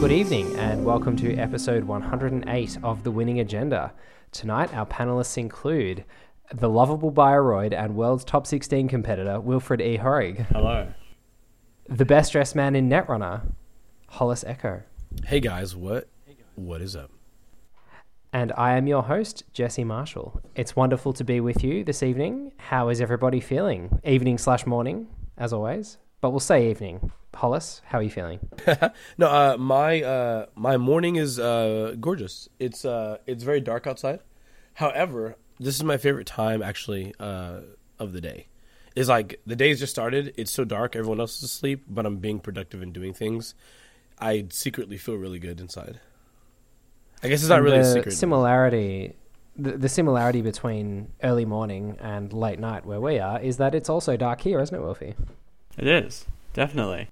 Good evening, and welcome to episode 108 of The Winning Agenda. Tonight, our panelists include the lovable Bioroid and world's top 16 competitor, Wilfred E. Horig, Hello. the best dressed man in Netrunner, Hollis Echo, Hey guys, what what is up? And I am your host, Jesse Marshall. It's wonderful to be with you this evening. How is everybody feeling? Evening slash morning, as always, but we'll say evening. Hollis, how are you feeling? No, uh, my uh, my morning is uh, gorgeous. It's uh, it's very dark outside. However, this is my favorite time actually uh, of the day. Is like the day's just started. It's so dark. Everyone else is asleep, but I'm being productive and doing things. I secretly feel really good inside. I guess it's not And really a the secret. similarity. The, the similarity between early morning and late night, where we are, is that it's also dark here, isn't it, Wilfie? It is definitely.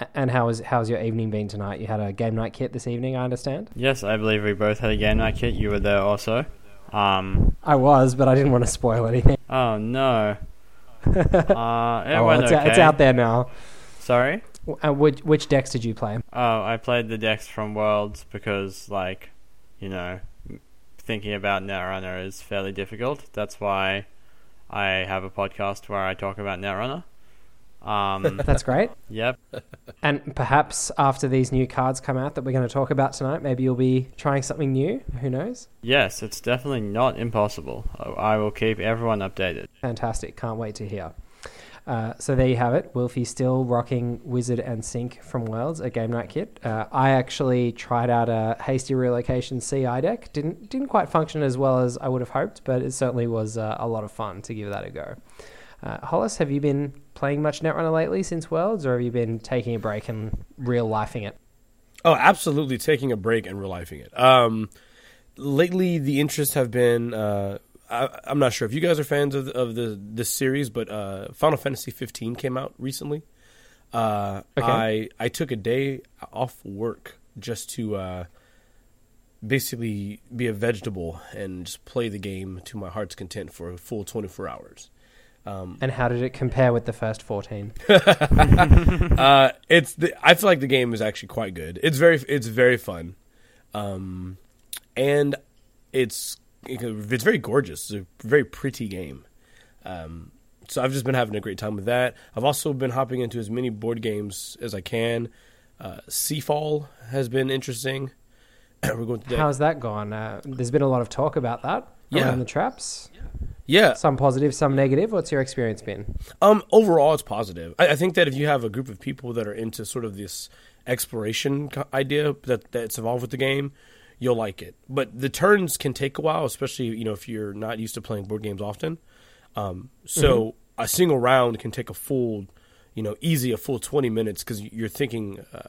A- And how is how's your evening been tonight? You had a game night kit this evening, I understand. Yes, I believe we both had a game night kit. You were there also. Um. I was, but I didn't want to spoil anything. Oh no. Uh, it oh, went it's, okay. it's out there now. Sorry. W- And which which decks did you play? Oh, I played the decks from Worlds because, like, you know, thinking about Netrunner is fairly difficult. That's why I have a podcast where I talk about Netrunner. Um. That's great. yep. And perhaps after these new cards come out that we're going to talk about tonight, maybe you'll be trying something new. Who knows? Yes, it's definitely not impossible. I I will keep everyone updated. Fantastic. Can't wait to hear. Uh, so there you have it. Wilfie still rocking Whizzard and Sync from Worlds, a game night kit. Uh, I actually tried out a hasty relocation CI deck. Didn't didn't quite function as well as I would have hoped, but it certainly was uh, a lot of fun to give that a go. Uh, Hollis, have you been playing much Netrunner lately since Worlds, or have you been taking a break and real lifing it? Oh, absolutely taking a break and real lifing it. Um, lately, the interests have been. I, I'm not sure if you guys are fans of the, of the this series, but uh, Final Fantasy 15 came out recently. Uh, Okay. I I took a day off work just to uh, basically be a vegetable and just play the game to my heart's content for a full 24 hours. And how did it compare with the first 14? uh, it's the, I feel like the game is actually quite good. It's very it's very fun, um, and it's it's very gorgeous. It's a very pretty game. Um, so I've just been having a great time with that. I've also been hopping into as many board games as I can. Uh, Seafall has been interesting. We're going. How's that gone? Uh, there's been a lot of talk about that Yeah. around the traps. yeah, Some positive, some negative. What's your experience been? Um, overall, it's positive. I, I think that if you have a group of people that are into sort of this exploration idea that that's involved with the game, you'll like it. But the turns can take a while, especially you know if you're not used to playing board games often. Um, so a single round can take a full, you know, easy a full twenty minutes because you're thinking. Uh,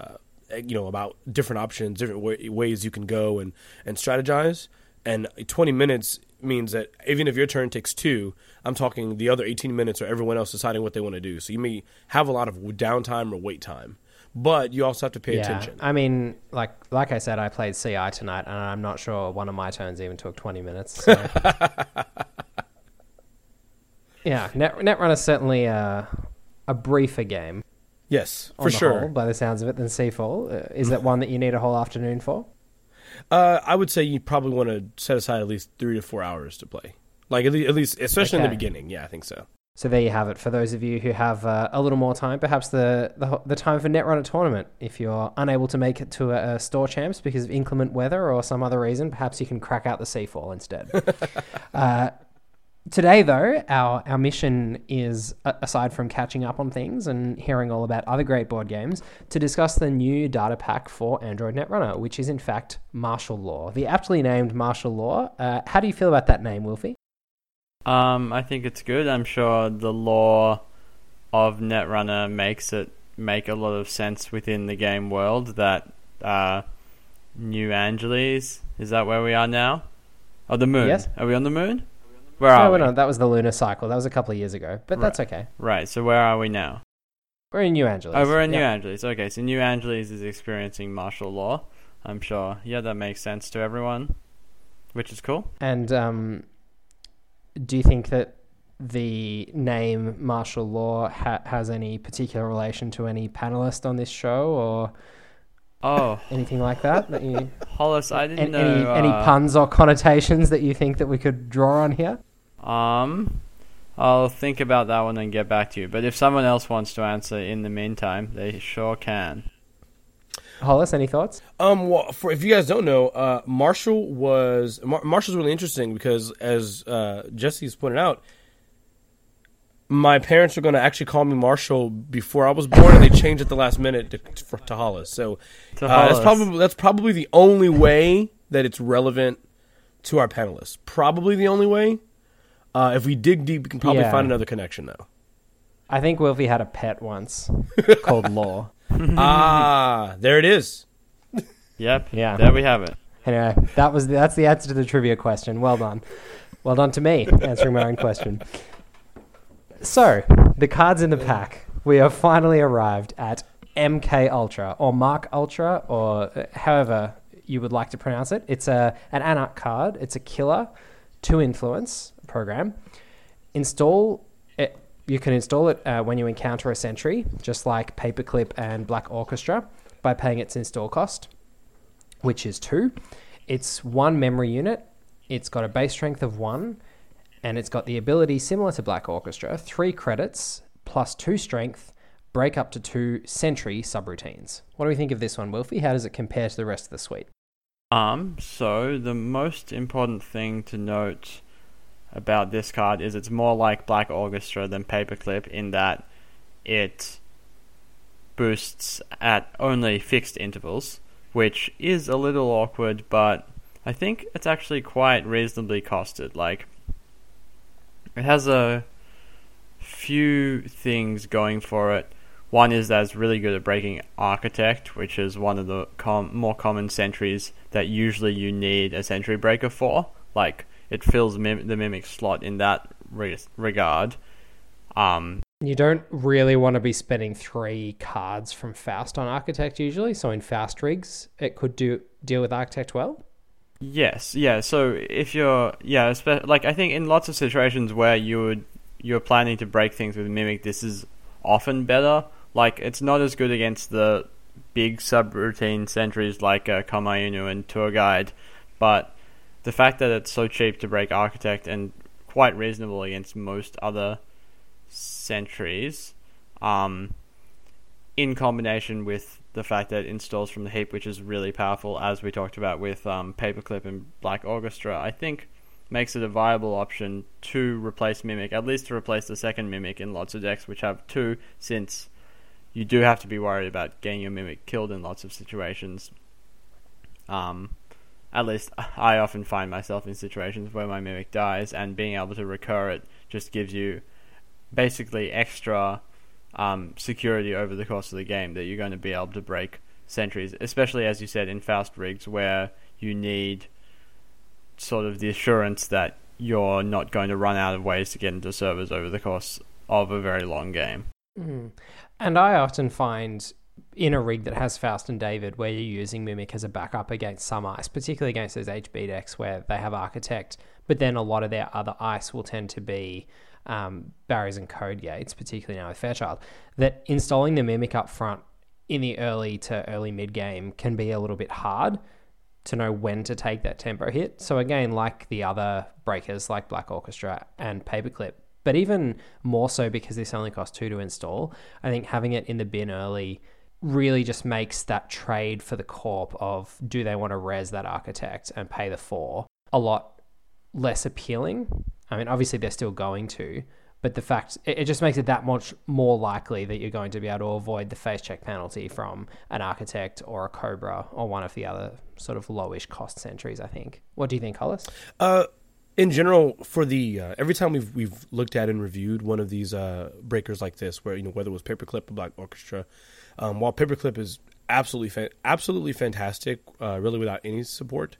uh, you know about different options, different way, ways you can go and and strategize. And 20 minutes means that even if your turn takes two, I'm talking the other 18 minutes are everyone else deciding what they want to do. So you may have a lot of downtime or wait time, but you also have to pay attention. I mean, like like I said, I played CI tonight, and I'm not sure one of my turns even took 20 minutes. So. yeah, Net, Netrunner's certainly a, a briefer game. Yes, for sure. whole, by the sounds of it, than Seafall. Uh, is that one that you need a whole afternoon for? Uh, I would say you probably want to set aside at least three to four hours to play. Like at least, at least especially in the beginning. Yeah, I think so. So there you have it. For those of you who have uh, a little more time, perhaps the, the the time for Netrunner tournament. If you're unable to make it to a, a store champs because of inclement weather or some other reason, perhaps you can crack out the Seafall instead. uh, today, though, our our mission is aside from catching up on things and hearing all about other great board games, to discuss the new data pack for Android Netrunner, which is in fact Martial Law, the aptly named Martial Law. Uh, how do you feel about that name, Wilfie? Um, I think it's good. I'm sure the law of Netrunner makes it make a lot of sense within the game world. That uh, New Angeles is that where we are now? Oh, the moon. Yes. Are we on the moon? Where No, are we? not. That was the lunar cycle. That was a couple of years ago, but that's okay. Right. So where are we now? We're in New Angeles. Oh, we're in New Angeles. Okay, so New Angeles is experiencing martial law. I'm sure. Yeah, that makes sense to everyone, which is cool. And um, do you think that the name martial law ha- has any particular relation to any panelist on this show or Oh, anything like that? that you, Hollis, I didn't any, any, know. any uh, puns or connotations that you think that we could draw on here? Um, I'll think about that one and get back to you. But if someone else wants to answer in the meantime, they sure can. Hollis, any thoughts? Um, well, for if you guys don't know, uh, Marshall was Mar- Marshall's really interesting because, as uh, Jesse's pointed out, my parents were going to actually call me Marshall before I was born, and they changed at the last minute to, to, to Hollis. So To uh, that's probably that's probably the only way that it's relevant to our panelists. Probably the only way. Uh, if we dig deep, we can probably Yeah. find another connection though. I think Wilfie had a pet once called Law. Ah, there it is. Yep. Yeah. There we have it. Anyway, that was the, that's the answer to the trivia question. Well done, well done to me answering my own question. So the cards in the pack. We have finally arrived at MK Ultra or Mark Ultra or uh, however you would like to pronounce it. It's a an Anarch card. It's a killer, two influence program. Install it. You can install it uh, when you encounter a sentry, just like Paperclip and Black Orchestra, by paying its install cost which is two. It's one memory unit. It's got a base strength of one, and it's got the ability similar to Black Orchestra, three credits plus two strength, break up to two sentry subroutines. What do we think of this one, Wilfie? How does it compare to the rest of the suite? Um, so the most important thing to note about this card is it's more like Black Orchestra than Paperclip in that it boosts at only fixed intervals, which is a little awkward, but I think it's actually quite reasonably costed. Like, it has a few things going for it. One is that it's really good at breaking Architect, which is one of the com- more common sentries that usually you need a sentry breaker for. Like, it fills mim- the Mimic slot in that re- regard. Um, You don't really want to be spending three cards from Faust on Architect usually, so in Faust rigs, it could do deal with Architect well. Yes, yeah. So if you're, yeah, like I think in lots of situations where you would you're planning to break things with mimic, this is often better. Like it's not as good against the big subroutine sentries like uh, Komainu and Tour Guide, but the fact that it's so cheap to break Architect and quite reasonable against most other sentries, um, in combination with the fact that it installs from the heap, which is really powerful, as we talked about with um, Paperclip and Black Orchestra, I think makes it a viable option to replace Mimic, at least to replace the second Mimic in lots of decks which have two, since you do have to be worried about getting your Mimic killed in lots of situations. Um, at least I often find myself in situations where my Mimic dies, and being able to recur it just gives you basically extra um, security over the course of the game that you're going to be able to break sentries, especially as you said in Faust rigs where you need sort of the assurance that you're not going to run out of ways to get into servers over the course of a very long game. Mm. And I often find in a rig that has Faust and David where you're using Mimic as a backup against some ice, particularly against those HB decks where they have Architect, but then a lot of their other ice will tend to be um, barriers and code gates, particularly now with Fairchild, that installing the Mimic up front in the early to early mid game can be a little bit hard to know when to take that tempo hit. So again, like the other breakers like Black Orchestra and Paperclip, but even more so because this only costs two to install, I think having it in the bin early really just makes that trade for the corp of do they want to res that architect and pay the four a lot less appealing. I mean, obviously they're still going to, but the fact it, just makes it that much more likely that you're going to be able to avoid the face check penalty from an architect or a cobra or one of the other sort of lowish cost sentries. I think. What do you think, Hollis? Uh, in general, for the uh, every time we've we've looked at and reviewed one of these uh, breakers like this, where you know whether it was Paperclip or Black Orchestra, um, while Paperclip is absolutely fa- absolutely fantastic, uh, really without any support,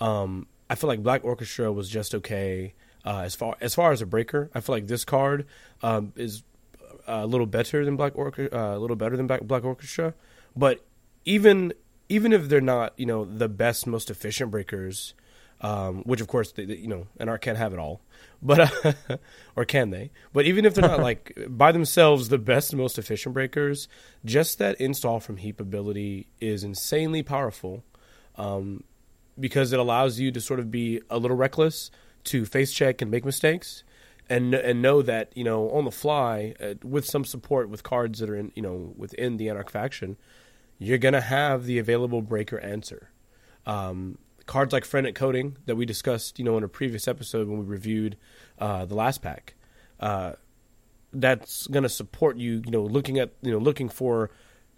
um, I feel like Black Orchestra was just okay. Uh, as far as far as a breaker, I feel like this card um, is a little better than Black Orchestra, uh, a little better than Black, Orchestra. But even even if they're not, you know, the best, most efficient breakers, um, which of course they, they, you know Anarch can't have it all, but uh, or can they? But even if they're not like by themselves the best most efficient breakers, just that install from heap ability is insanely powerful, um, because it allows you to sort of be a little reckless, to face check and make mistakes, and and know that you know on the fly uh, with some support with cards that are in you know within the Anarch faction, you're gonna have the available breaker answer. Um, cards like Frantic Coding that we discussed, you know, in a previous episode when we reviewed uh, the last pack. Uh, that's going to support you, you know, looking at, you know, looking for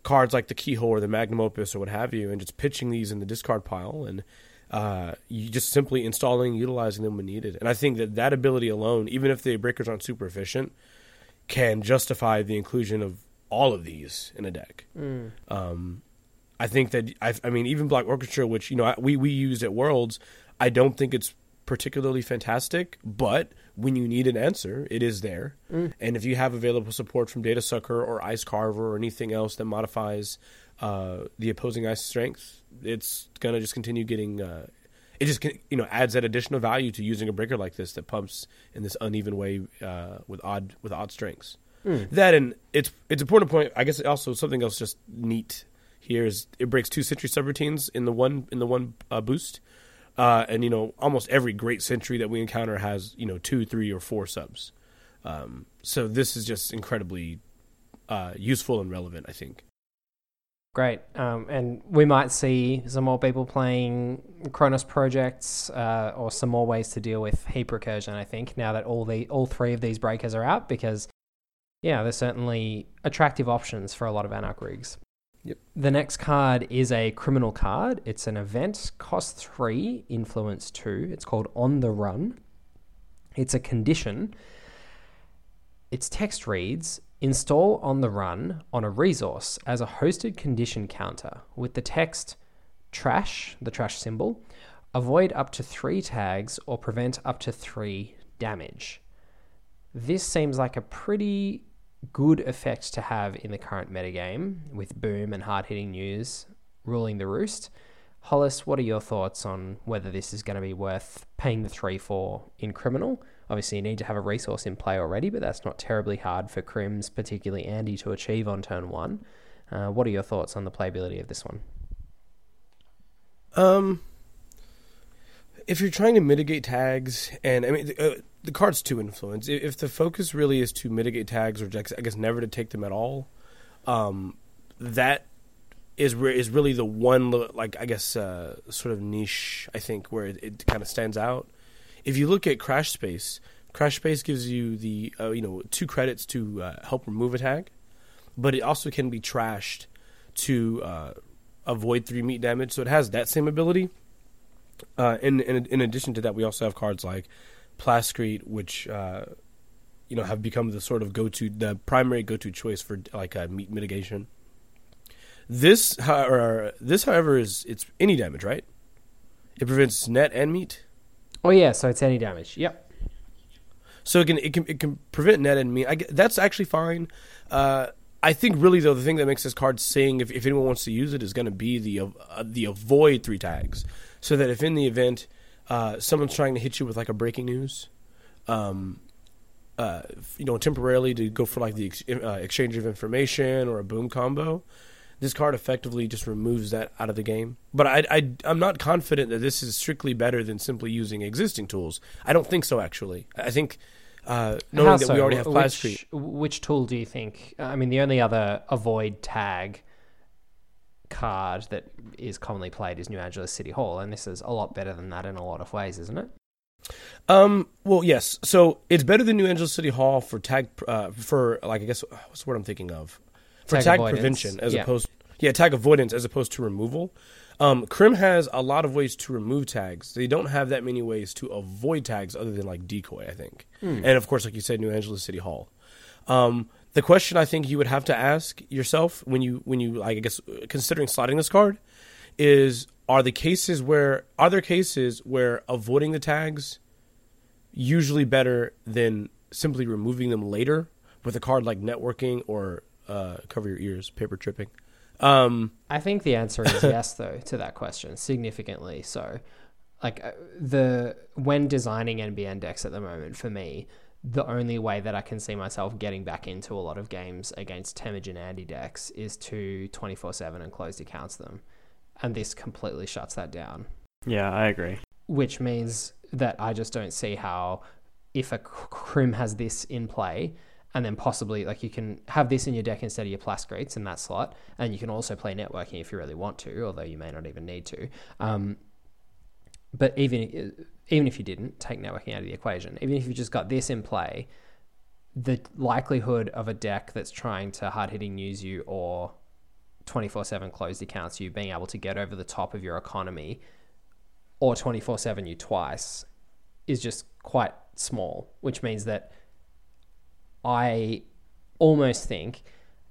cards like the Keyhole or the Magnum Opus or what have you, and just pitching these in the discard pile, and uh, you just simply installing, utilizing them when needed. And I think that that ability alone, even if the breakers aren't super efficient, can justify the inclusion of all of these in a deck. Mm. Um, I think that I, I mean even Black Orchestra, which you know we we used at Worlds, I don't think it's particularly fantastic, but when you need an answer, it is there. Mm. And if you have available support from Data Sucker or Ice Carver or anything else that modifies uh, the opposing ice strength, it's gonna just continue getting. Uh, it just you know adds that additional value to using a breaker like this that pumps in this uneven way uh, with odd with odd strengths. Mm. That and it's it's important point. I guess also something else just neat here is it breaks two sentry subroutines in the one in the one uh, boost, uh, and you know almost every great sentry that we encounter has you know two, three, or four subs. Um, so this is just incredibly uh, useful and relevant. I think. Great, um, and we might see some more people playing Chronos projects, uh, or some more ways to deal with heap recursion. I think now that all the all three of these breakers are out, because yeah, they're certainly attractive options for a lot of Anarch rigs. Yep. The next card is a criminal card. It's an event, cost three, influence two. It's called On the Run. It's a condition. Its text reads Install On the Run on a resource as a hosted condition counter with the text trash, the trash symbol, avoid up to three tags or prevent up to three damage. This seems like a pretty good effect to have in the current metagame with boom and hard hitting news ruling the roost. Hollis, what are your thoughts on whether this is going to be worth paying the 3 for in criminal? Obviously, you need to have a resource in play already, but that's not terribly hard for Crims, particularly Andy, to achieve on turn one. Uh, what are your thoughts on the playability of this one? Um, if you're trying to mitigate tags, and I mean, uh, the card's two influence. If the focus really is to mitigate tags, or I guess never to take them at all, um, that is re- is really the one like I guess uh, sort of niche I think where it, it kind of stands out. If you look at Crash Space, Crash Space gives you the uh, you know two credits to uh, help remove a tag, but it also can be trashed to uh, avoid three meat damage. So it has that same ability. Uh, in in addition to that, we also have cards like Plascrete, which uh, you know have become the sort of go to the primary go to choice for like uh, meat mitigation. This, however, this however is it's any damage, right? It prevents net and meat. Oh yeah, so it's any damage. Yep. So it can it can it can prevent net and meat. I, that's actually fine. Uh, I think really though the thing that makes this card sing, if, if anyone wants to use it, is going to be the uh, the avoid three tags, so that if in the event uh, someone's trying to hit you with like a breaking news, um, uh, you know, temporarily to go for like the ex- uh, exchange of information or a boom combo, this card effectively just removes that out of the game. But I, I, I'm not confident that this is strictly better than simply using existing tools. I don't think so. Actually, I think uh, knowing How that so? we already have which, Plascrete. which tool do you think? I mean, the only other avoid tag card that is commonly played is New Angeles City Hall, and this is a lot better than that in a lot of ways, isn't it? Um. Well, yes. So it's better than New Angeles City Hall for tag uh, for like I guess what's the word I'm thinking of for Tag tag, prevention as yeah. opposed yeah tag avoidance as opposed to removal. Um, Crim has a lot of ways to remove tags. They don't have that many ways to avoid tags other than like decoy, I think. Hmm. And of course, like you said, New Angeles City Hall. Um, the question I think you would have to ask yourself when you when you I guess considering sliding this card is are the cases where are there cases where avoiding the tags usually better than simply removing them later with a card like networking or uh, cover your ears paper tripping um, I think the answer is yes, though, to that question, significantly so. like uh, the when designing NBN decks at the moment for me, the only way that I can see myself getting back into a lot of games against Temujin Andy decks is to 24/7 and closed accounts them. And this completely shuts that down, Yeah, I agree. which means that I just don't see how if a Crim has this in play and then possibly like you can have this in your deck instead of your Plascretes in that slot, and you can also play networking if you really want to, although you may not even need to. Um, but even even if you didn't take networking out of the equation, even if you just got this in play, the likelihood of a deck that's trying to hard hitting use you or 24 7 closed accounts you being able to get over the top of your economy or 24 7 you twice is just quite small, which means that I almost think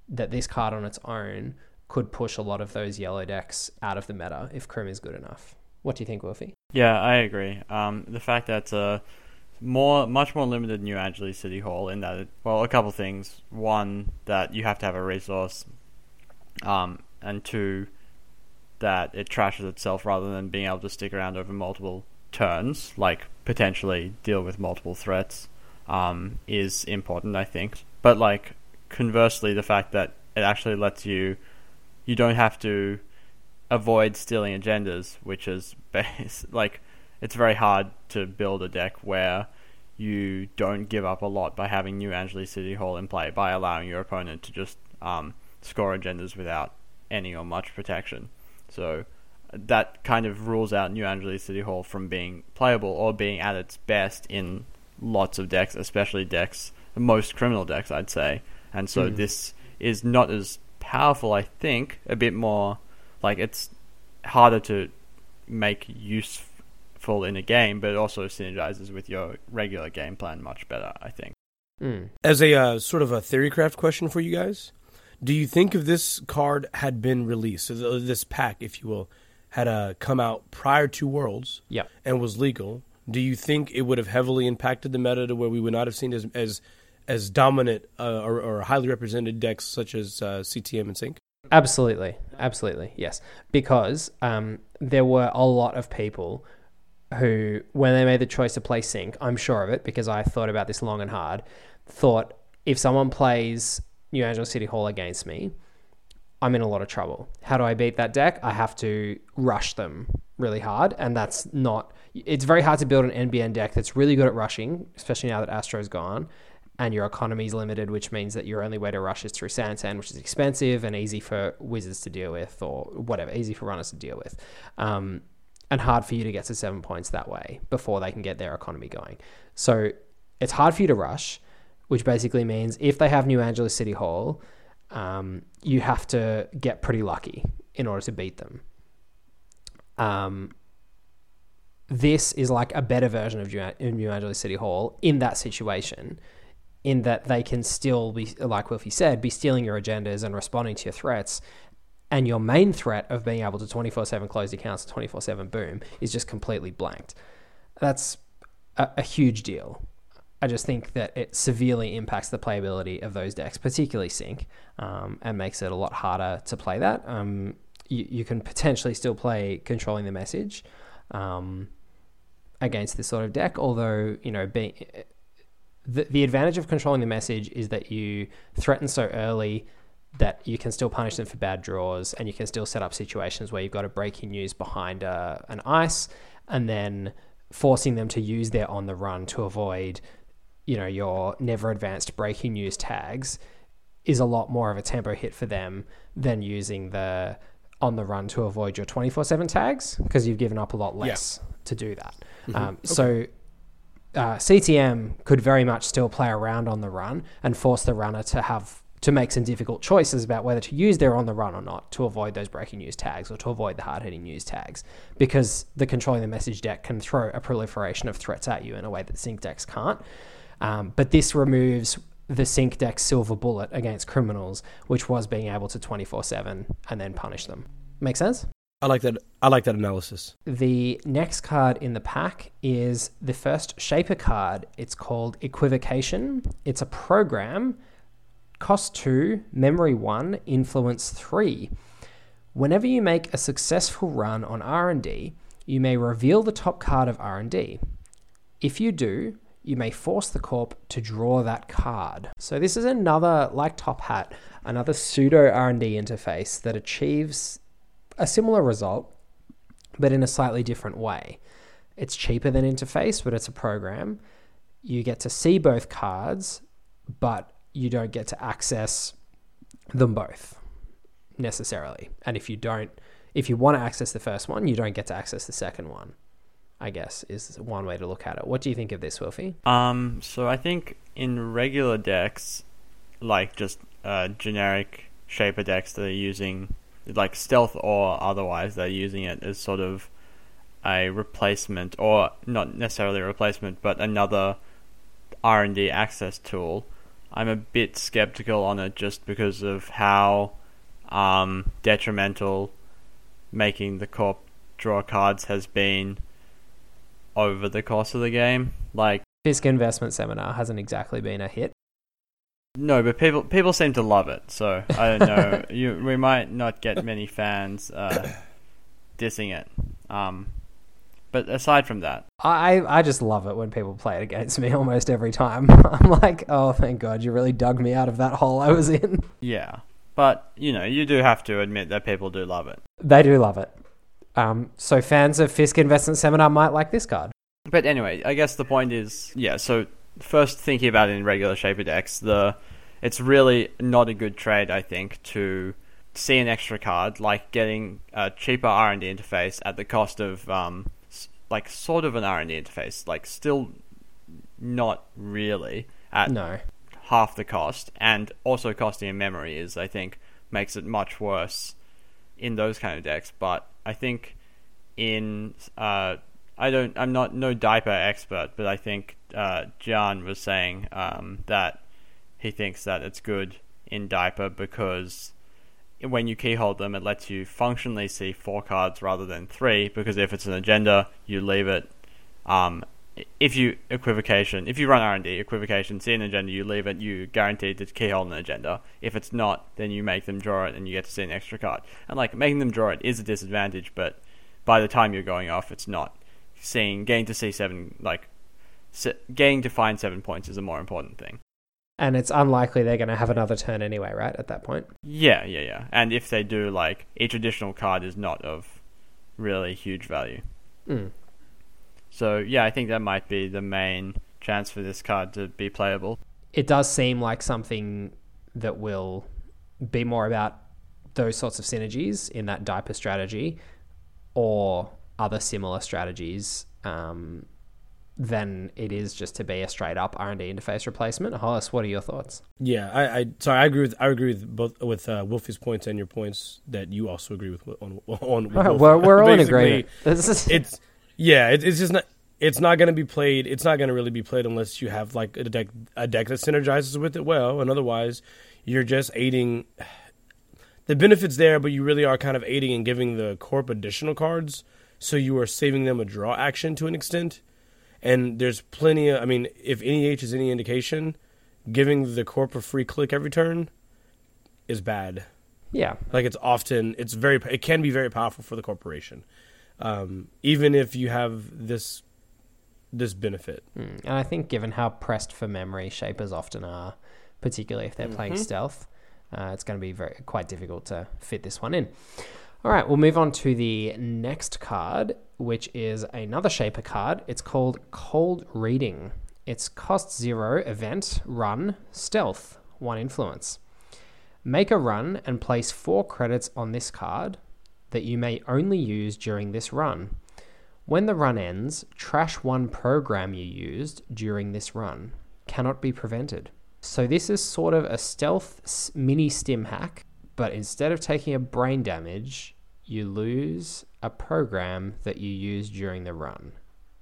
that this card on its own could push a lot of those yellow decks out of the meta if Crim is good enough. What do you think, Wolfie? Yeah, I agree. Um, the fact that a more, much more limited New Angeles City Hall in that, it, well, a couple things. One, that you have to have a resource, um, and two, that it trashes itself rather than being able to stick around over multiple turns, like potentially deal with multiple threats, um, is important, I think. But like conversely, the fact that it actually lets you, you don't have to avoid stealing agendas, which is base, like it's very hard to build a deck where you don't give up a lot by having New Angeles City Hall in play by allowing your opponent to just um, score agendas without any or much protection. So that kind of rules out New Angeles City Hall from being playable or being at its best in lots of decks, especially decks, most criminal decks, I'd say. And so Mhm. this is not as powerful, I think, a bit more like it's harder to make useful in a game, but it also synergizes with your regular game plan much better, I think. Mm. As a uh, sort of a theorycraft question for you guys, do you think if this card had been released, this pack, if you will, had uh, come out prior to Worlds Yep. and was legal, do you think it would have heavily impacted the meta to where we would not have seen as as as dominant uh, or, or highly represented decks such as uh, CTM and Sync? Absolutely, absolutely, yes. Because um, there were a lot of people who, when they made the choice to play sync, I'm sure of it because I thought about this long and hard. Thought if someone plays New Angeles City Hall against me, I'm in a lot of trouble. How do I beat that deck? I have to rush them really hard, and that's not. It's very hard to build an NBN deck that's really good at rushing, especially now that Astro's gone, and your economy is limited, which means that your only way to rush is through Sansan, which is expensive and easy for Whizzards to deal with, or whatever, easy for runners to deal with, um, and hard for you to get to seven points that way before they can get their economy going. So it's hard for you to rush, which basically means if they have New Angeles City Hall, um, you have to get pretty lucky in order to beat them. Um, this is like a better version of New Angeles City Hall in that situation, in that they can still be, like Wilfie said, be stealing your agendas and responding to your threats. And your main threat of being able to 24 7 close accounts 24 7 boom is just completely blanked. That's a, a huge deal. I just think that it severely impacts the playability of those decks, particularly Sync, um, and makes it a lot harder to play that. Um, you, you can potentially still play controlling the message um, against this sort of deck, although, you know, being, the, the advantage of controlling the message is that you threaten so early that you can still punish them for bad draws and you can still set up situations where you've got a breaking news behind uh, an ice and then forcing them to use their on the run to avoid you know your never advanced breaking news tags is a lot more of a tempo hit for them than using the on the run to avoid your 24/7 tags because you've given up a lot less to do that. Um, So uh, CTM could very much still play around on the run and force the runner to have to make some difficult choices about whether to use their on the run or not to avoid those breaking news tags or to avoid the hard hitting news tags because the controlling the message deck can throw a proliferation of threats at you in a way that sync decks can't. Um, but this removes the sync deck's silver bullet against criminals, which was being able to 24 7 and then punish them. Make sense? I like that. I like that analysis. The next card in the pack is the first Shaper card. It's called Equivocation. It's a program, cost two, memory one, influence three. Whenever you make a successful run on R&D, You may reveal the top card of R&D. If you do, you may force the corp to draw that card. So this is another, like Top Hat, another pseudo R&D interface that achieves a similar result, but in a slightly different way. It's cheaper than interface, but it's a program. You get to see both cards, but you don't get to access them both necessarily. And if you don't, if you want to access the first one, you don't get to access the second one. I guess is one way to look at it. What do you think of this, Wilfie? Um, so I think in regular decks, like just uh, generic shaper decks that are using like stealth or otherwise, they're using it as sort of a replacement, or not necessarily a replacement, but another R and D access tool. I'm a bit skeptical on it just because of how um, detrimental making the corp draw cards has been over the course of the game. Like Fisk Investment Seminar hasn't exactly been a hit. No, but people people seem to love it. So I don't know. you we might not get many fans uh, dissing it. Um, but aside from that, I I just love it when people play it against me almost every time. I'm like, oh, thank God, you really dug me out of that hole I was in. yeah. But you know, you do have to admit that people do love it. They do love it. Um, so fans of Fisk Investment Seminar might like this card. But anyway, I guess the point is, yeah. So first, thinking about it in regular shaper decks, the it's really not a good trade, I think, to see an extra card like getting a cheaper R and D interface at the cost of um, like sort of an R and D interface, like still not really at No. half the cost, and also costing in memory is, I think, makes it much worse in those kind of decks. But I think in uh, I don't I'm not no diaper expert, but I think uh, John was saying um, that he thinks that it's good in diaper because when you keyhold them, it lets you functionally see four cards rather than three. Because if it's an agenda, you leave it. Um, if you equivocation, if you run R and D equivocation, see an agenda, you leave it. You guaranteed to keyhold an agenda. If it's not, then you make them draw it, and you get to see an extra card. And like making them draw it is a disadvantage, but by the time you're going off, it's not. Seeing getting to see seven, like getting to find seven points is a more important thing. And it's unlikely they're going to have another turn anyway, right? At that point. Yeah, yeah, yeah. And if they do, like each additional card is not of really huge value. Mm. So yeah, I think that might be the main chance for this card to be playable. It does seem like something that will be more about those sorts of synergies in that diaper strategy or other similar strategies um, than it is just to be a straight up R&D interface replacement. Hollis, what are your thoughts? Yeah, I, I sorry, I agree with I agree with both with uh, Wolfie's points and your points that you also agree with on on. With right, we're, we're all in agreement. It's yeah, it, it's just not. It's not going to be played. It's not going to really be played unless you have like a deck a deck that synergizes with it well, and otherwise, you're just aiding. The benefits there, but you really are kind of aiding and giving the corp additional cards, so you are saving them a draw action to an extent. And there's plenty of. I mean, if NEH is any indication, giving the corp a free click every turn is bad. yeah. Like it's often it's very it can be very powerful for the corporation, um, even if you have this this benefit. Mm, And I think, given how pressed for memory shapers often are, particularly if they're playing stealth, uh, it's going to be very quite difficult to fit this one in. All right, we'll move on to the next card, which is another shaper card. It's called Cold Reading. It's cost zero, event, run, stealth, one influence. Make a run and place four credits on this card that you may only use during this run. When the run ends, trash one program you used during this run. Cannot be prevented. So this is sort of a stealth mini stim hack, but instead of taking a brain damage, you lose a program that you use during the run.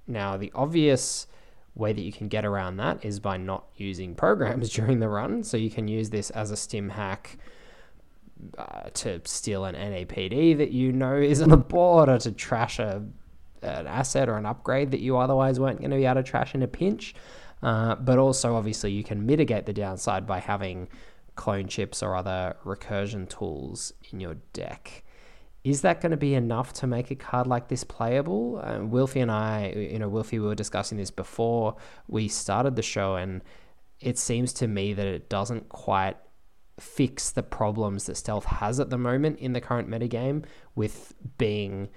Now, the obvious way that you can get around that is by not using programs during the run. So you can use this as a stim hack uh, to steal an NAPD that you know is on the board or to trash a an asset or an upgrade that you otherwise weren't going to be able to trash in a pinch. Uh, but also, obviously, you can mitigate the downside by having clone chips or other recursion tools in your deck. Is that going to be enough to make a card like this playable? Um, Wilfie and I, you know, Wilfie, we were discussing this before we started the show, and it seems to me that it doesn't quite fix the problems that stealth has at the moment in the current metagame with being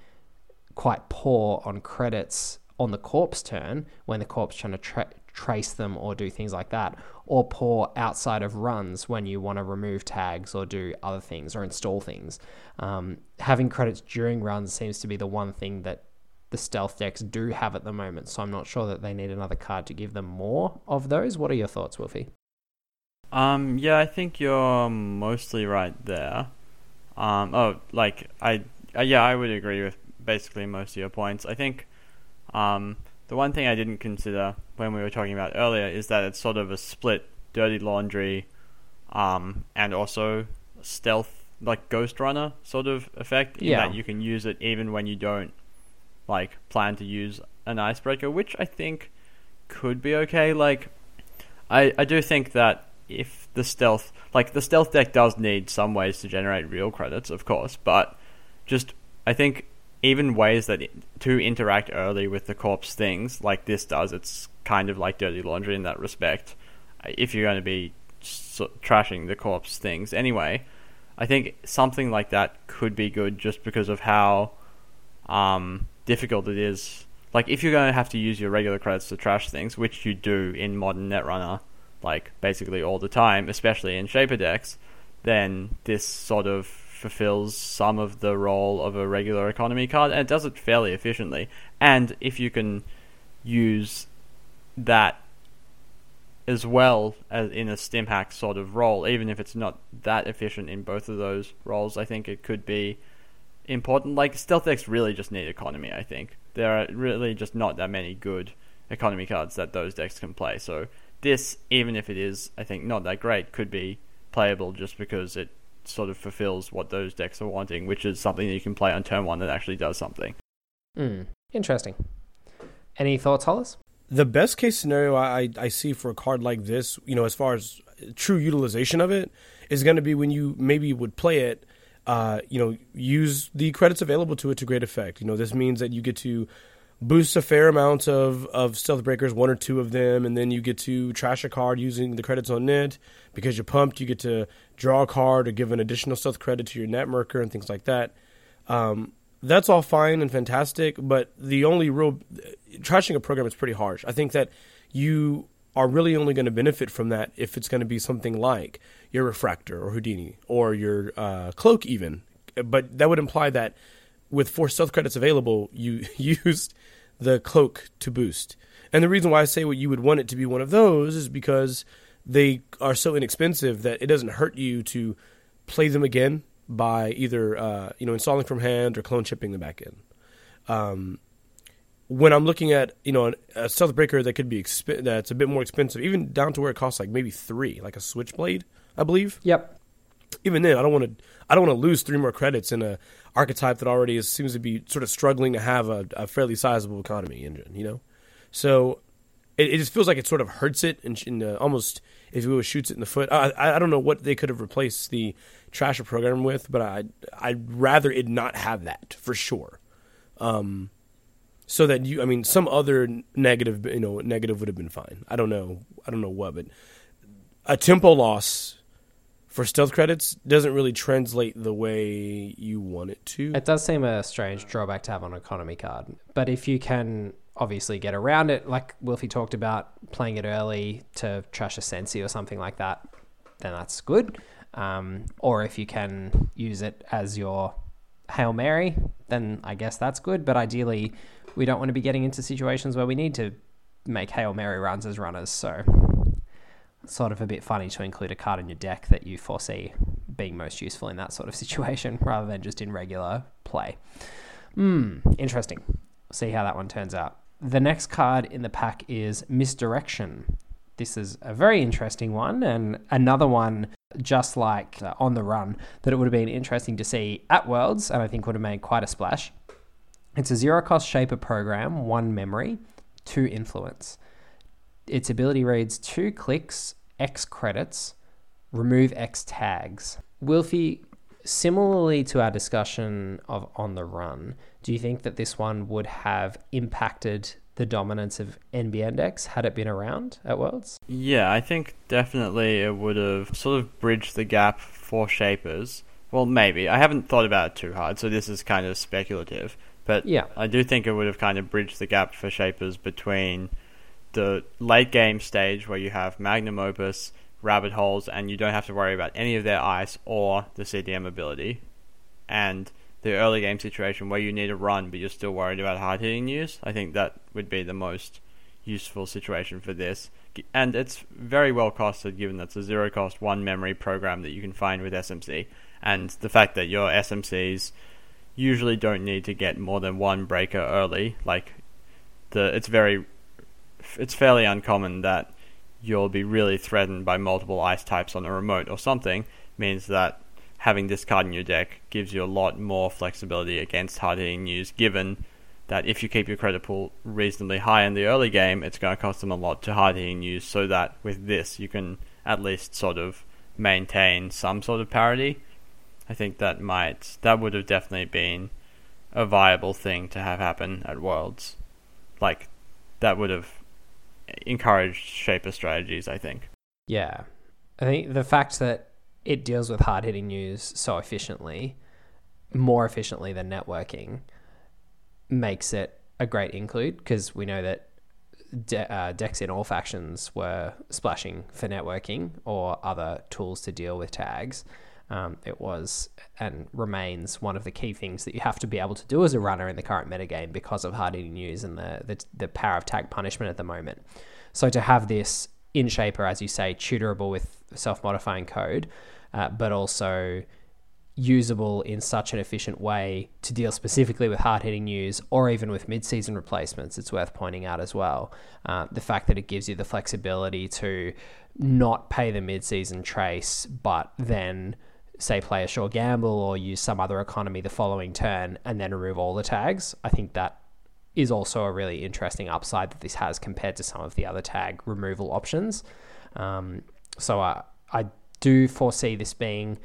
quite poor on credits on the corpse turn when the corpse trying to tra- trace them or do things like that, or pour outside of runs when you want to remove tags or do other things or install things. Um, having credits during runs seems to be the one thing that the stealth decks do have at the moment, so I'm not sure that they need another card to give them more of those. What are your thoughts, Wolfie? Um, yeah, I think you're mostly right there. Um, oh, like I, uh, yeah, I would agree with basically most of your points. I think, um, the one thing I didn't consider when we were talking about earlier is that it's sort of a split dirty laundry, um, and also stealth like ghost runner sort of effect Yeah. that you can use it even when you don't like plan to use an icebreaker, which I think could be okay. Like, I I do think that if the stealth like the stealth deck does need some ways to generate real credits, of course, but just I think even ways that to interact early with the corpse things like this does, it's kind of like dirty laundry in that respect. If you're going to be trashing the corpse things anyway, I think something like that could be good just because of how um, difficult it is. Like if you're going to have to use your regular credits to trash things, which you do in modern Netrunner, like basically all the time, especially in Shaper decks, then this sort of fulfills some of the role of a regular economy card, and it does it fairly efficiently. And if you can use that as well as in a stim hack sort of role, even if it's not that efficient in both of those roles, I think it could be important. Like stealth decks really just need economy. I think there are really just not that many good economy cards that those decks can play. So this, even if it is, I think not that great, could be playable just because it sort of fulfills what those decks are wanting, which is something that you can play on turn one that actually does something. Hmm. Interesting. Any thoughts, Hollis? The best case scenario I, I see for a card like this, you know, as far as true utilization of it, is going to be when you maybe would play it, uh, you know, use the credits available to it to great effect. You know, this means that you get to boost a fair amount of, of stealth breakers, one or two of them, and then you get to trash a card using the credits on it. Because you're pumped, you get to draw a card or give an additional stealth credit to your Net Mercur and things like that. Um, that's all fine and fantastic, but the only real trashing a program is pretty harsh. I think that you are really only going to benefit from that if it's going to be something like your refractor or Houdini or your uh, cloak, even. But that would imply that with four stealth credits available, you used the cloak to boost. And the reason why I say what you would want it to be one of those is because they are so inexpensive that it doesn't hurt you to play them again by either uh, you know installing from hand or clone chipping them back in. Um, when I'm looking at you know a stealth breaker that could be exp- that's a bit more expensive, even down to where it costs like maybe three, like a switchblade, I believe. Yep. Even then, I don't want to I don't want to lose three more credits in a archetype that already is, seems to be sort of struggling to have a, a fairly sizable economy engine. You know, so it, it just feels like it sort of hurts it and, and uh, almost if it shoots it in the foot. I, I don't know what they could have replaced the trasher program with, but I I'd rather it not have that for sure. Um, so that you, I mean, some other negative, you know, negative would have been fine. I don't know, I don't know what, but a tempo loss for stealth credits doesn't really translate the way you want it to. It does seem a strange drawback to have on economy card. But if you can obviously get around it, like Wolfie talked about, playing it early to trash a Sensie or something like that, then that's good. Um, or if you can use it as your Hail Mary, then I guess that's good. But ideally, we don't want to be getting into situations where we need to make Hail Mary runs as runners. So it's sort of a bit funny to include a card in your deck that you foresee being most useful in that sort of situation rather than just in regular play. Hmm, interesting. See how that one turns out. The next card in the pack is Misdirection. This is a very interesting one, and another one just like uh, on the run that it would have been interesting to see at Worlds, and I think would have made quite a splash. It's a zero cost shaper program, one memory, two influence. Its ability reads two clicks, X credits, remove X tags. Wilfie, similarly to our discussion of on the run, do you think that this one would have impacted the dominance of NBN decks had it been around at Worlds? Yeah, I think definitely it would have sort of bridged the gap for Shapers. Well, maybe. I haven't thought about it too hard, so this is kind of speculative. But Yeah. I do think it would have kind of bridged the gap for Shapers between the late game stage where you have Magnum Opus, Rabbit Holes, and you don't have to worry about any of their ice or the CDM ability, and the early game situation where you need a run but you're still worried about hard hitting news. I think that would be the most useful situation for this. And it's very well costed given that it's a zero cost one memory program that you can find with SMC. And the fact that your SMCs usually don't need to get more than one breaker early. Like the it's very it's fairly uncommon that you'll be really threatened by multiple ice types on a remote or something means that having this card in your deck gives you a lot more flexibility against hard hitting news given that if you keep your credit pool reasonably high in the early game it's going to cost them a lot to hard hitting news so that with this you can at least sort of maintain some sort of parity I think that might that would have definitely been a viable thing to have happen at Worlds. Like that would have encouraged shaper strategies, I think. Yeah. I think the fact that it deals with hard hitting news so efficiently, more efficiently than networking, makes it a great include because we know that de- uh, decks in all factions were splashing for networking or other tools to deal with tags. Um, it was and remains one of the key things that you have to be able to do as a runner in the current metagame because of hard hitting news and the, the, the power of tag punishment at the moment. So to have this in Shaper, as you say, tutorable with self modifying code, uh, but also usable in such an efficient way to deal specifically with hard hitting news or even with mid season replacements, it's worth pointing out as well. Uh, the fact that it gives you the flexibility to not pay the mid season trace, but then say play a sure gamble or use some other economy the following turn and then remove all the tags. I think that is also a really interesting upside that this has compared to some of the other tag removal options. Um, so I, I do foresee this being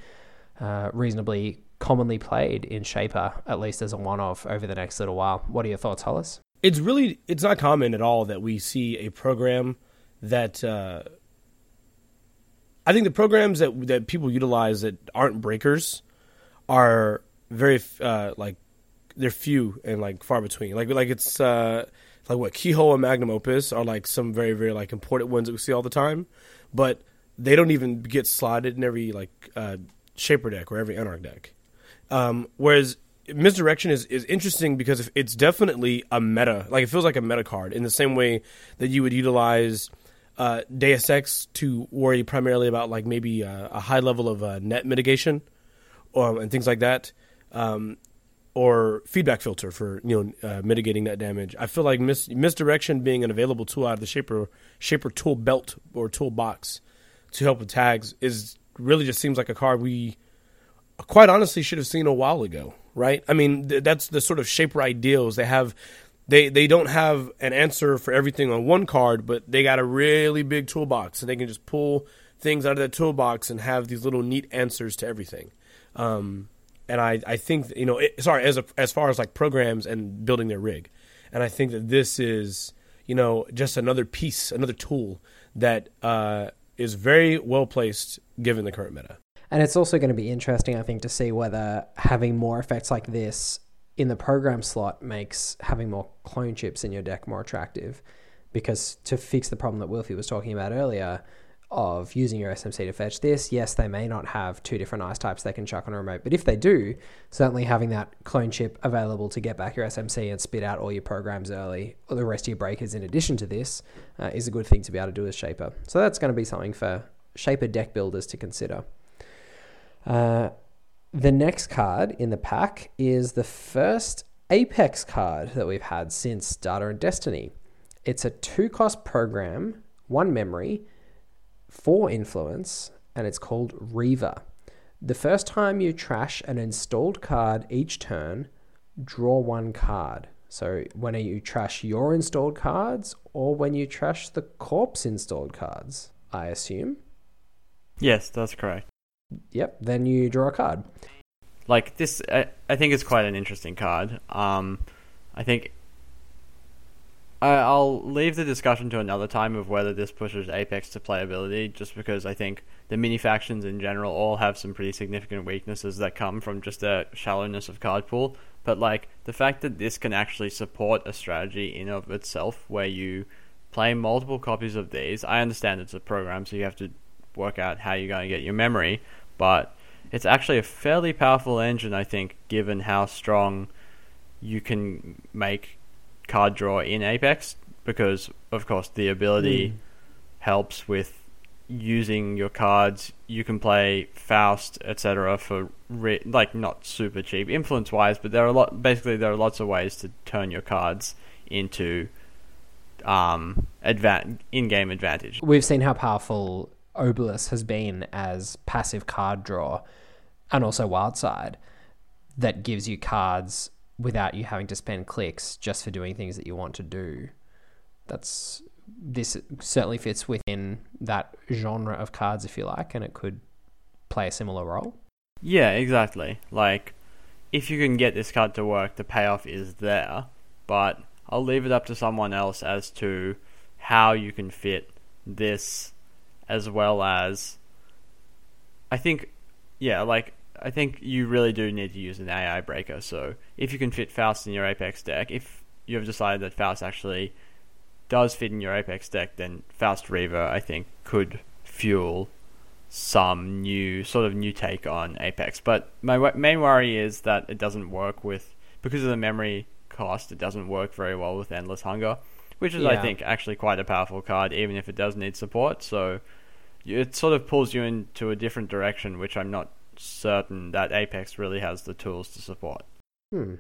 uh, reasonably commonly played in Shaper, at least as a one off over the next little while. What are your thoughts, Hollis? It's really it's not common at all that we see a program that uh, I think the programs that that people utilize that aren't breakers are very uh, like they're few and like far between. Like like it's uh, like what Keyhole and Magnum Opus are like some very very like important ones that we see all the time, but they don't even get slotted in every like uh, Shaper deck or every Anarch deck. Um, whereas misdirection is, is interesting because it's definitely a meta. Like it feels like a meta card in the same way that you would utilize uh, Deus Ex to worry primarily about like maybe uh, a high level of uh, net mitigation, um, and things like that, um, or feedback filter for you know uh, mitigating that damage. I feel like mis- misdirection being an available tool out of the Shaper Shaper tool belt or toolbox to help with tags is really just seems like a card we quite honestly should have seen a while ago, right? I mean, th- that's the sort of shaper ideals they have. They they don't have an answer for everything on one card, but they got a really big toolbox, and they can just pull things out of that toolbox and have these little neat answers to everything. Um, and I, I think you know, it, sorry, as a, as far as like programs and building their rig, and I think that this is you know just another piece, another tool that uh, is very well placed given the current meta. And it's also going to be interesting, I think, to see whether having more effects like this in the program slot makes having more clone chips in your deck more attractive. Because to fix the problem that Wilfy was talking about earlier of using your SMC to fetch this, yes, they may not have two different ice types they can chuck on a remote, but if they do, certainly having that clone chip available to get back your SMC and spit out all your programs early, or the rest of your breakers in addition to this, uh, is a good thing to be able to do as Shaper. So that's going to be something for Shaper deck builders to consider. Uh, the next card in the pack is the first Apex card that we've had since Data and Destiny. It's a two cost program, one memory, four influence, and it's called Reaver. The first time you trash an installed card each turn, draw one card. So when you trash your installed cards or when you trash the corpse installed cards, I assume. Yes, that's correct. Yep, then you draw a card. like this, I, I think it's quite an interesting card. Um, I think I, I'll leave the discussion to another time of whether this pushes Apex to playability, just because I think the mini factions in general all have some pretty significant weaknesses that come from just the shallowness of card pool. But like the fact that this can actually support a strategy in of itself, where you play multiple copies of these. I understand it's a program, so you have to work out how you're going to get your memory, but it's actually a fairly powerful engine, I think, given how strong you can make card draw in Apex, because of course the ability Mm. helps with using your cards. You can play Faust, etc. for re- like not super cheap influence wise, but there are a lot. Basically, there are lots of ways to turn your cards into um advan- in-game advantage. We've seen how powerful Obelisk has been as passive card draw and also Wyldside that gives you cards without you having to spend clicks just for doing things that you want to do. That's this certainly fits within that genre of cards if you like and it could play a similar role. Yeah, exactly. Like, if you can get this card to work, the payoff is there. But I'll leave it up to someone else as to how you can fit this, as well as. I think, yeah, like I think you really do need to use an AI breaker. So if you can fit Faust in your Apex deck, if you have decided that Faust actually does fit in your Apex deck, then Faust Reaver I think could fuel some new sort of new take on Apex. But my w- main worry is that it doesn't work with because of the memory cost. It doesn't work very well with Endless Hunger, which is I think actually quite a powerful card, even if it does need support. So it sort of pulls you into a different direction, which I'm not certain that Apex really has the tools to support. Hmm.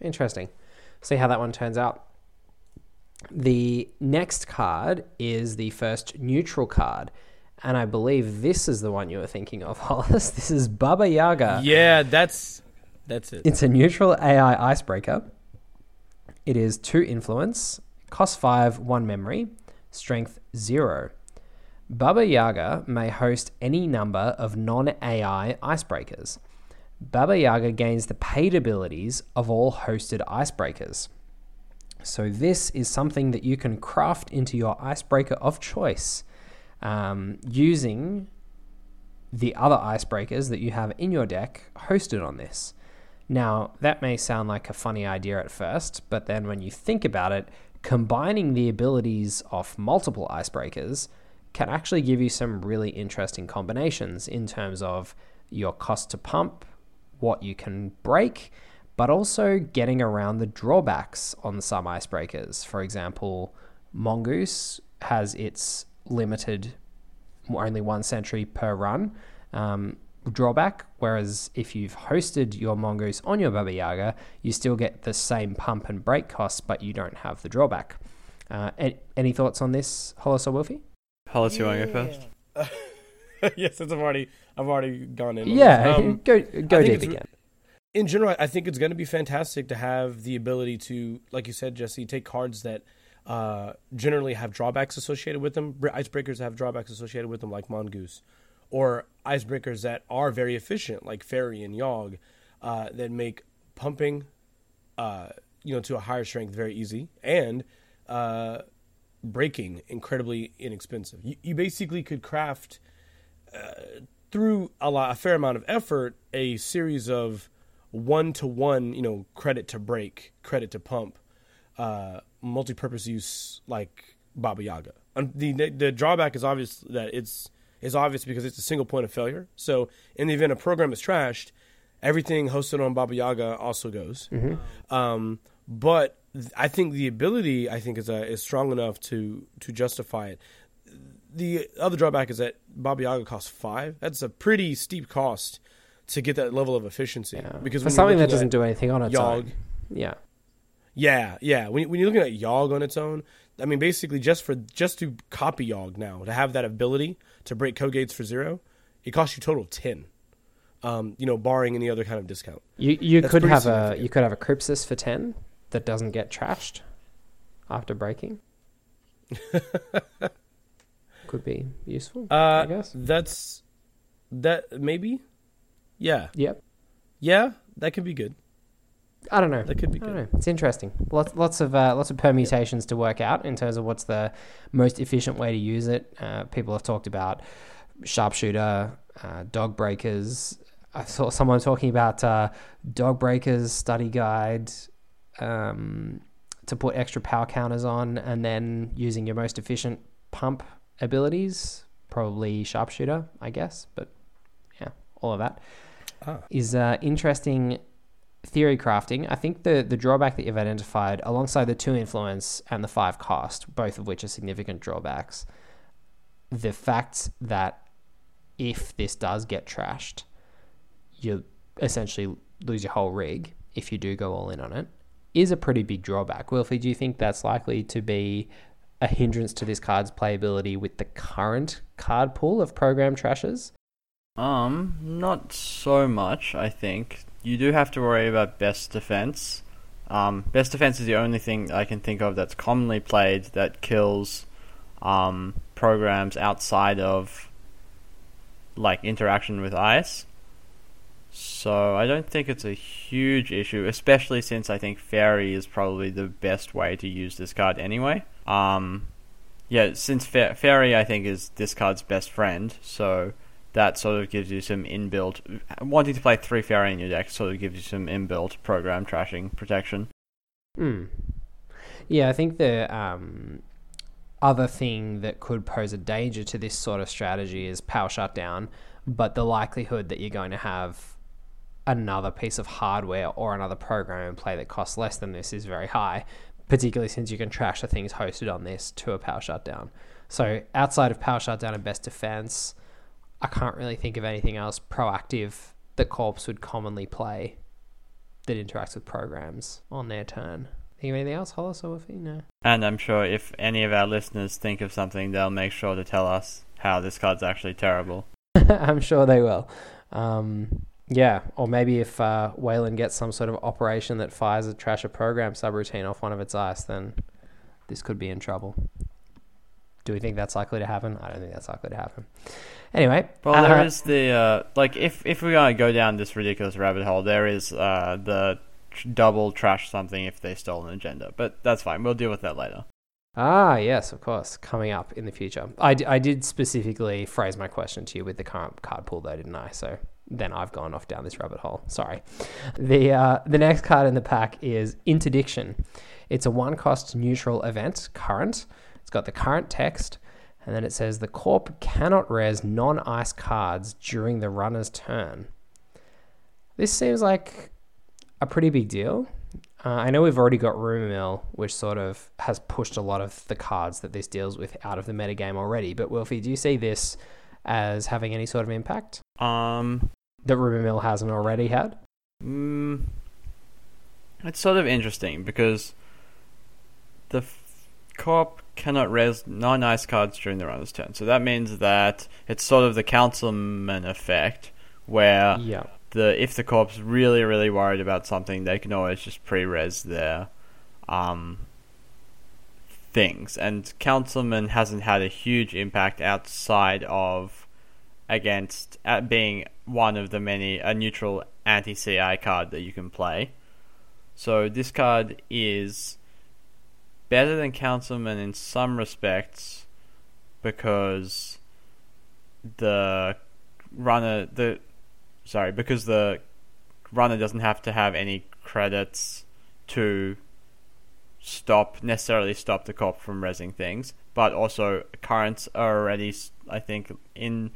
Interesting. See how that one turns out. The next card is the first neutral card. And I believe this is the one you were thinking of, Hollis. This is Baba Yaga. Yeah, that's that's it. It's a neutral AI icebreaker. It is two influence, cost five, one memory, strength zero. Baba Yaga may host any number of non AI icebreakers. Baba Yaga gains the paid abilities of all hosted icebreakers. So, this is something that you can craft into your icebreaker of choice um, using the other icebreakers that you have in your deck hosted on this. Now, that may sound like a funny idea at first, but then when you think about it, combining the abilities of multiple icebreakers can actually give you some really interesting combinations in terms of your cost to pump, what you can break, but also getting around the drawbacks on some icebreakers. For example, Mongoose has its limited only one century per run um, drawback. Whereas if you've hosted your mongoose on your Baba Yaga, you still get the same pump and break costs, but you don't have the drawback. Uh, any, any thoughts on this, Hollis or Wilfy? Hollis, you want to go first? yes, since I've already I've already gone in. Yeah. Um, go go I deep again. in general, I think it's going to be fantastic to have the ability to, like you said, Jesse, take cards that uh, generally have drawbacks associated with them. Icebreakers have drawbacks associated with them, like Mongoose, or icebreakers that are very efficient, like Faerie and Yogg, uh, that make pumping, uh, you know, to a higher strength very easy and uh, breaking incredibly inexpensive. You, you basically could craft through a lot, a fair amount of effort, a series of one to one, you know, credit to break, credit to pump, uh, multi-purpose use like Baba Yaga. The the drawback is obvious that it's is obvious because it's a single point of failure. So in the event a program is trashed, everything hosted on Baba Yaga also goes. Um, but I think the ability I think is uh, is strong enough to to justify it the other drawback is that Baba Yaga costs five. That's a pretty steep cost to get that level of efficiency. Yeah. Because for something that doesn't do anything on its Yogg, own. Yeah. Yeah, yeah. When, when you're looking at Yogg on its own, I mean, basically just for just to copy Yogg now to have that ability to break code gates for zero, it costs you total ten. Um, you know, barring any other kind of discount. You you That's could have a you could have a Crypsis for ten that doesn't get trashed after breaking. could be useful, Uh, I guess. That's that maybe. Yeah, Yep. Yeah, that could be good. I don't know. That could be I don't good. know. It's interesting. Lots, lots of uh, lots of permutations to work out in terms of what's the most efficient way to use it. Uh, people have talked about sharpshooter, uh, dog breakers. I saw someone talking about uh, dog breakers study guide um, to put extra power counters on, and then using your most efficient pump abilities. Probably sharpshooter, I guess. But yeah, all of that Ah. is uh, interesting theory crafting. I think the the drawback that you've identified, alongside the two influence and the five cost, both of which are significant drawbacks, the fact that if this does get trashed, you essentially lose your whole rig if you do go all in on it, is a pretty big drawback. Wilfy, do you think that's likely to be a hindrance to this card's playability with the current card pool of program trashes? Um, not so much. I think you do have to worry about best defense. Um, best defense is the only thing I can think of that's commonly played that kills um, programs outside of like interaction with ice. So I don't think it's a huge issue, especially since I think Faerie is probably the best way to use this card anyway. Um, yeah, since fa- Faerie I think is this card's best friend, so that sort of gives you some inbuilt wanting to play three Faerie in your deck sort of gives you some inbuilt program trashing protection. Hmm. Yeah, I think the um, other thing that could pose a danger to this sort of strategy is power shutdown, but the likelihood that you're going to have another piece of hardware or another program in play that costs less than this is very high, particularly since you can trash the things hosted on this to a power shutdown. So outside of power shutdown and best defense, I can't really think of anything else proactive that Corps would commonly play that interacts with programs on their turn. Think of anything else, Hollis or Wilfy? No. And I'm sure if any of our listeners think of something, they'll make sure to tell us how this card's actually terrible. I'm sure they will. Um, yeah, or maybe if uh, Wayland gets some sort of operation that fires a trash a program subroutine off one of its ice, then this could be in trouble. Do we think that's likely to happen? I don't think that's likely to happen. Anyway, Well, uh, there is the uh, like if if we're gonna go down this ridiculous rabbit hole, there is uh, the tr- double trash something if they stole an agenda, but that's fine. We'll deal with that later. Ah, yes, of course, coming up in the future. I, d- I did specifically phrase my question to you with the current card pool, though, didn't I? So then I've gone off down this rabbit hole. Sorry. The uh, the next card in the pack is Interdiction. It's a one cost neutral event, current. It's got the current text, and then it says the corp cannot res non ice cards during the runner's turn. This seems like a pretty big deal. Uh, I know we've already got Rumor Mill, which sort of has pushed a lot of the cards that this deals with out of the metagame already. But Wilfy, do you see this as having any sort of impact Um, that Rumor Mill hasn't already had? mm, it's sort of interesting because the f- corp cannot res non-ice cards during the runner's turn, so that means that it's sort of the councilman effect where yeah. the if the corp's really really worried about something, they can always just pre-res their um, things. And Councilman hasn't had a huge impact outside of against uh, being one of the many a neutral anti-CI card that you can play. So this card is better than Councilman in some respects because the runner the sorry because the runner doesn't have to have any credits to stop necessarily stop the cop from resing things but also currents are already i think in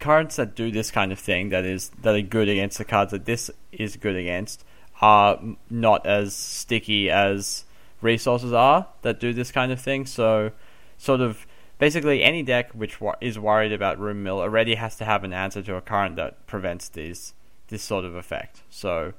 cards that do this kind of thing that is that are good against the cards that this is good against are not as sticky as resources are that do this kind of thing so sort of basically any deck which is worried about Rumor Mill already has to have an answer to a current that prevents these this sort of effect. So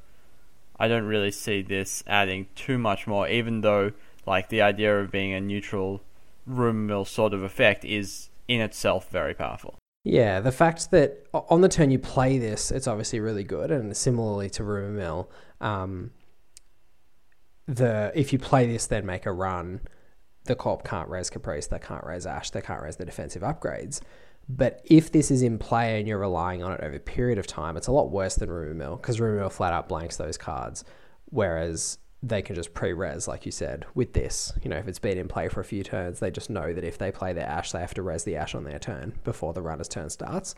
I don't really see this adding too much more, even though like the idea of being a neutral Rumor Mill sort of effect is in itself very powerful. Yeah, the fact that on the turn you play this, it's obviously really good, and similarly to Rumor Mill, um, the if you play this, then make a run, the corp can't raise Caprice, they can't raise Ash, they can't raise the defensive upgrades, But if this is in play and you're relying on it over a period of time, it's a lot worse than Rumor Mill because Rumor Mill flat out blanks those cards, whereas they can just pre-res, like you said, with this. You know, if it's been in play for a few turns, they just know that if they play their ash, they have to res the ash on their turn before the runner's turn starts.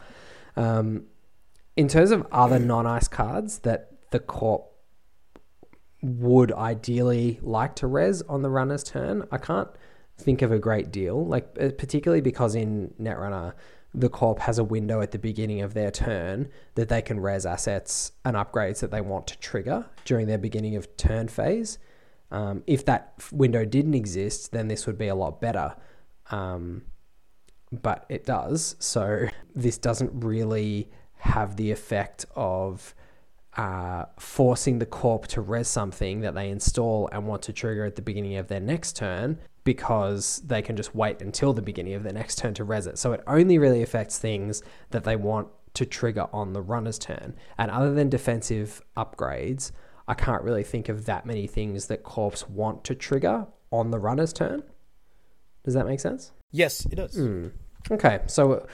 Um, in terms of other non-ice cards that the corp would ideally like to res on the runner's turn, I can't think of a great deal. Like uh, particularly because in Netrunner, the corp has a window at the beginning of their turn that they can res assets and upgrades that they want to trigger during their beginning of turn phase. Um, if that window didn't exist, then this would be a lot better. Um, but it does. So this doesn't really have the effect of uh, forcing the corp to res something that they install and want to trigger at the beginning of their next turn because they can just wait until the beginning of their next turn to res it. So it only really affects things that they want to trigger on the runner's turn. And other than defensive upgrades, I can't really think of that many things that corps want to trigger on the runner's turn. Does that make sense? Yes, it does. Mm. Okay, so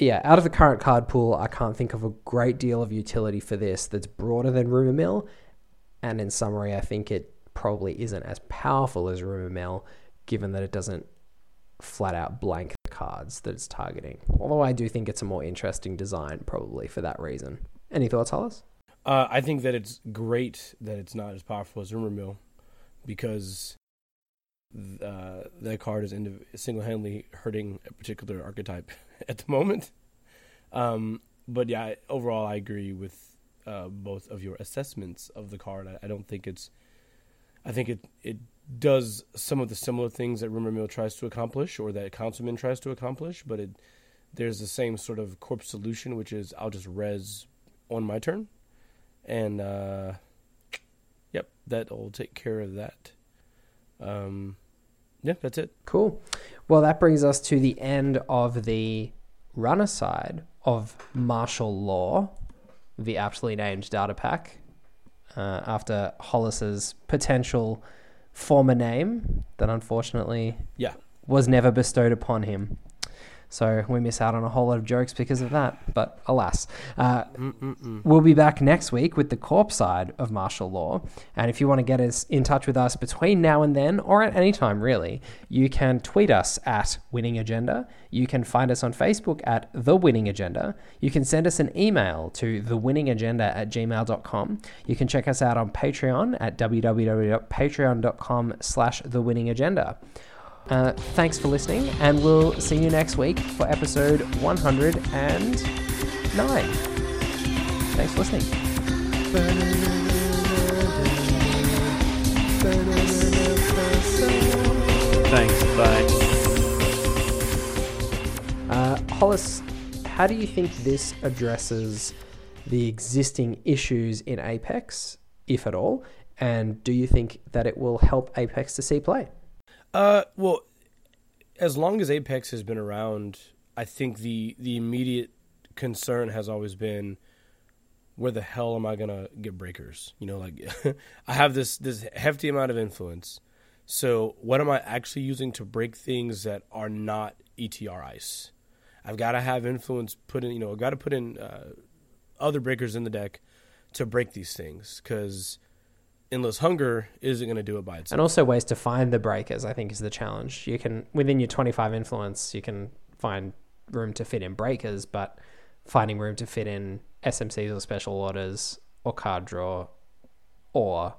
yeah, out of the current card pool, I can't think of a great deal of utility for this that's broader than Rumor Mill. And in summary, I think it probably isn't as powerful as Rumor Mill, given that it doesn't flat out blank the cards that it's targeting. Although I do think it's a more interesting design, probably for that reason. Any thoughts, Hollis? Uh, I think that it's great that it's not as powerful as Rumor Mill because uh, that card is indiv- single-handedly hurting a particular archetype at the moment. Um, but yeah, overall, I agree with uh, both of your assessments of the card. I, I, don't think it's. I think it it does some of the similar things that Rumor Mill tries to accomplish, or that Councilman tries to accomplish, but it there's the same sort of corpse solution, which is I'll just res on my turn, and uh, yep, that'll take care of that. Um, yeah, that's it. Cool. Well, that brings us to the end of the runner side of martial law, the aptly named data pack. Uh, after Hollis's potential former name that unfortunately yeah was never bestowed upon him. So we miss out on a whole lot of jokes because of that. But alas, uh, we'll be back next week with the corp side of martial law. And if you want to get us in touch with us between now and then, or at any time really, you can tweet us at Winning Agenda. You can find us on Facebook at The Winning Agenda. You can send us an email to thewinningagenda at gmail.com. You can check us out on Patreon at www.patreon.com slash The Winning Agenda. Uh, thanks for listening, and we'll see you next week for episode 109. Thanks for listening. Thanks, bye. Uh, Hollis, how do you think this addresses the existing issues in Apex, if at all? And do you think that it will help Apex to see play? Uh, well, as long as Apex has been around, I think the the immediate concern has always been where the hell am I gonna get breakers? You know, like I have this this hefty amount of influence. So what am I actually using to break things that are not ETR ice? I've got to have influence put in. You know, I've got to put in uh, other breakers in the deck to break these things because endless hunger isn't going to do it by itself. And also ways to find the breakers, I think, is the challenge. You can within your 25 influence, you can find room to fit in breakers, but finding room to fit in SMCs or special orders or card draw, or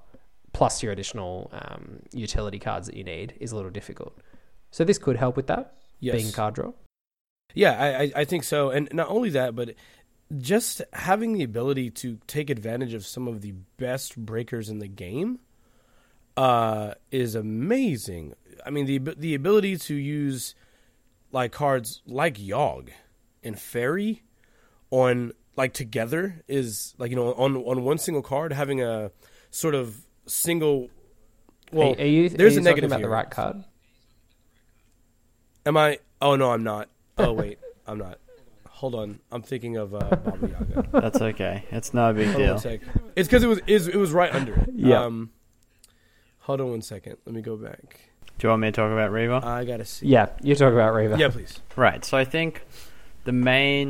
plus your additional um, utility cards that you need is a little difficult. So this could help with that. Yes. Being card draw. Yeah, I, I think so. And not only that, but just having the ability to take advantage of some of the best breakers in the game uh, is amazing. I mean, the the ability to use like cards like Yogg and Faerie on like together is like you know on on one single card having a sort of single. Well, are, are you, there's are you a negative about here. the right card. Am I? Oh no, I'm not. Oh wait, I'm not. Hold on, I'm thinking of uh, Baba Yaga. That's okay. It's no big Hold deal. one. It's because it was is it was right under it. Yeah. Um, hold on one second. Let me go back. Do you want me to talk about Reaver? I gotta see. Yeah, you talk about Reaver. Yeah, please. Right. So I think the main